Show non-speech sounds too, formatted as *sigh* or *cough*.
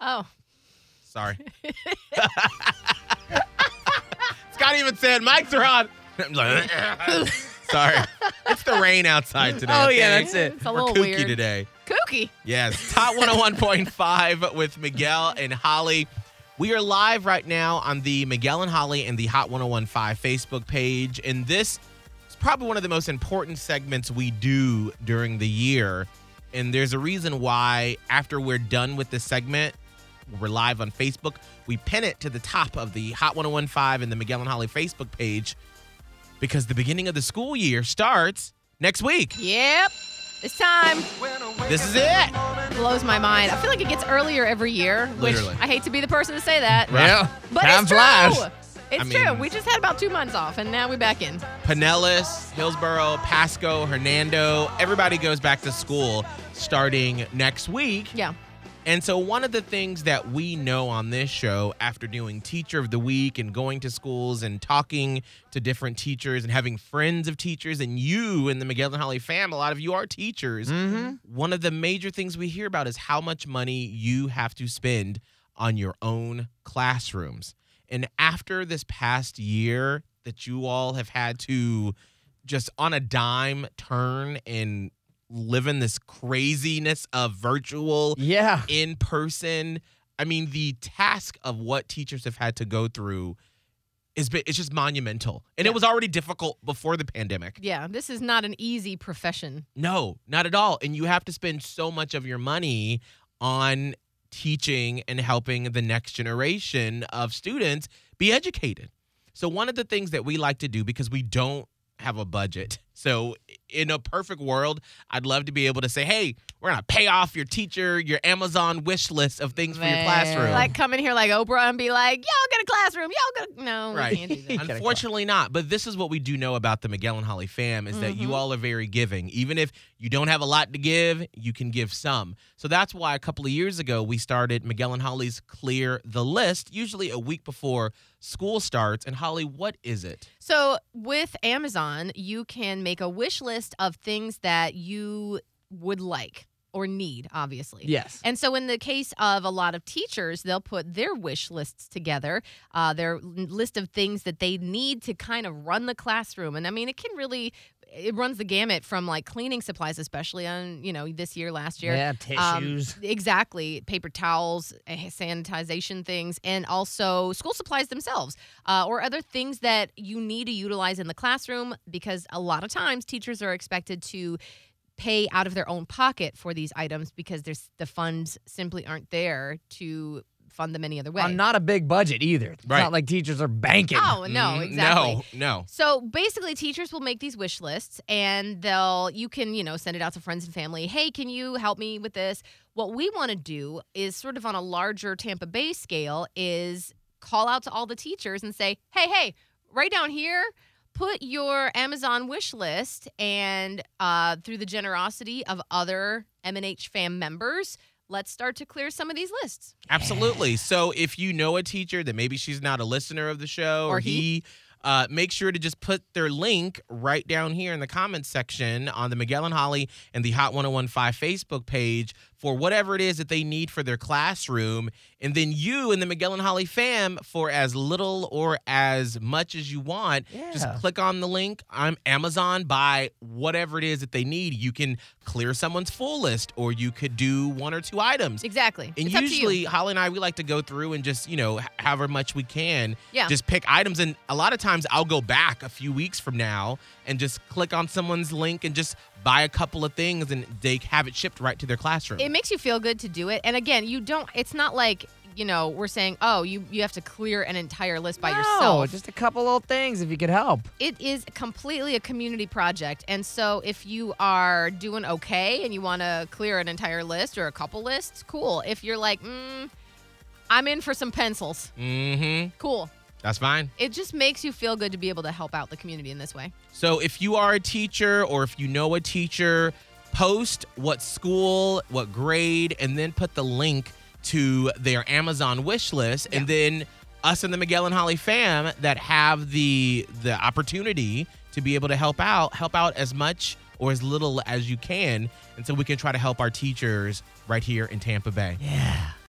Oh, Sorry. *laughs* Scott even said mics are on. I'm like, *laughs* sorry. It's the rain outside today. Oh, yeah, okay? that's it. it's a We're little kooky weird. today. Kooky. Yes, Hot 101.5 with Miguel and Holly. We are live right now on the Miguel and Holly and the Hot 1015 Facebook page. And this is probably one of the most important segments we do during the year. And there's a reason why, after we're done with this segment, we're live on Facebook. We pin it to the top of the Hot 1015 and the Miguel and Holly Facebook page because the beginning of the school year starts next week. Yep. It's time. This is it. Blows my mind. I feel like it gets earlier every year, which Literally. I hate to be the person to say that. Yeah. But Time it's flies. true. It's I mean- true. We just had about two months off, and now we're back in. Pinellas, Hillsborough, Pasco, Hernando, everybody goes back to school starting next week. Yeah. And so, one of the things that we know on this show, after doing Teacher of the Week and going to schools and talking to different teachers and having friends of teachers, and you and the Miguel and Holly fam, a lot of you are teachers. Mm-hmm. One of the major things we hear about is how much money you have to spend on your own classrooms. And after this past year that you all have had to just on a dime turn and live in this craziness of virtual Yeah. in person. I mean, the task of what teachers have had to go through is bi- it's just monumental. And it was already difficult before the pandemic. Yeah. This is not an easy profession. No, not at all. And you have to spend so much of your money on teaching and helping the next generation of students be educated. So, one of the things that we like to do because we don't have a budget. *laughs* So, in a perfect world, I'd love to be able to say, hey, we're going to pay off your teacher, your Amazon wish list of things for your classroom. Like come in here like Oprah and be like, y'all get a classroom. Y'all get a... No, Right. we can't do that. *laughs* Unfortunately, not. But this is what we do know about the Miguel and Holly fam is that you Mhm. all are very giving. Even if you don't have a lot to give, you can give some. So that's why a couple of years ago we started Miguel and Holly's Clear the List, usually a week before school starts. And Holly, what is it? So with Amazon, you can make a wish list of things that you would like or need, obviously. Yes. And so, in the case of a lot of teachers, they'll put their wish lists together, uh, their list of things that they need to kind of run the classroom. And I mean, it can really, it runs the gamut from like cleaning supplies, especially on, you know, this year, last year. Yeah. Um, Tissues. exactly. Paper towels, eh, sanitization things, and also school supplies themselves, uh, or other things that you need to utilize in the classroom because a lot of times teachers are expected to pay out of their own pocket for these items because there's the funds simply aren't there to fund them any other way. On not a big budget either. It's Right. not like teachers are banking. oh no, Mm, exactly. No, no. So basically, teachers will make these wish lists, and they'll you can you know send it out to friends and family. Hey, can you help me with this? What we want to do is sort of on a larger Tampa Bay scale is call out to all the teachers and say, hey, hey, right down here. Put your Amazon wish list, and uh, through the generosity of other MNH fam members, let's start to clear some of these lists. Absolutely. So if you know a teacher that maybe she's not a listener of the show or, Or he. uh, make sure to just put their link right down here in the comments section on the Miguel and Holly and the Hot 1015 Facebook page for whatever it is that they need for their classroom. And then you and the Miguel and Holly fam, for as little or as much as you want, Yeah. just click on the link on Amazon, buy whatever it is that they need. You can clear someone's full list or you could do one or two items. Exactly. And It's up to you. usually, Holly and I, we like to go through and just, you know, however much we can, Yeah. just pick items. And a lot of times I'll go back a few weeks from now and just click on someone's link and just buy a couple of things and they have it shipped right to their classroom. it makes you feel good to do it and again you don't it's not like you know, we're saying, oh, you you have to clear an entire list by no, yourself. just a couple little things if you could help. it is completely a community project. And so if you are doing okay and you want to clear an entire list or a couple lists, cool. If you're like, mm, I'm in for some pencils, Mm-hmm. cool. That's fine. It just makes you feel good to be able to help out the community in this way. So if you are a teacher or if you know a teacher, post what school, what grade, and then put the link to their Amazon wish list. And then us and the Miguel and Holly fam that have the the opportunity to be able to help out, help out as much or as little as you can. And so we can try to help our teachers right here in Tampa Bay. Yeah.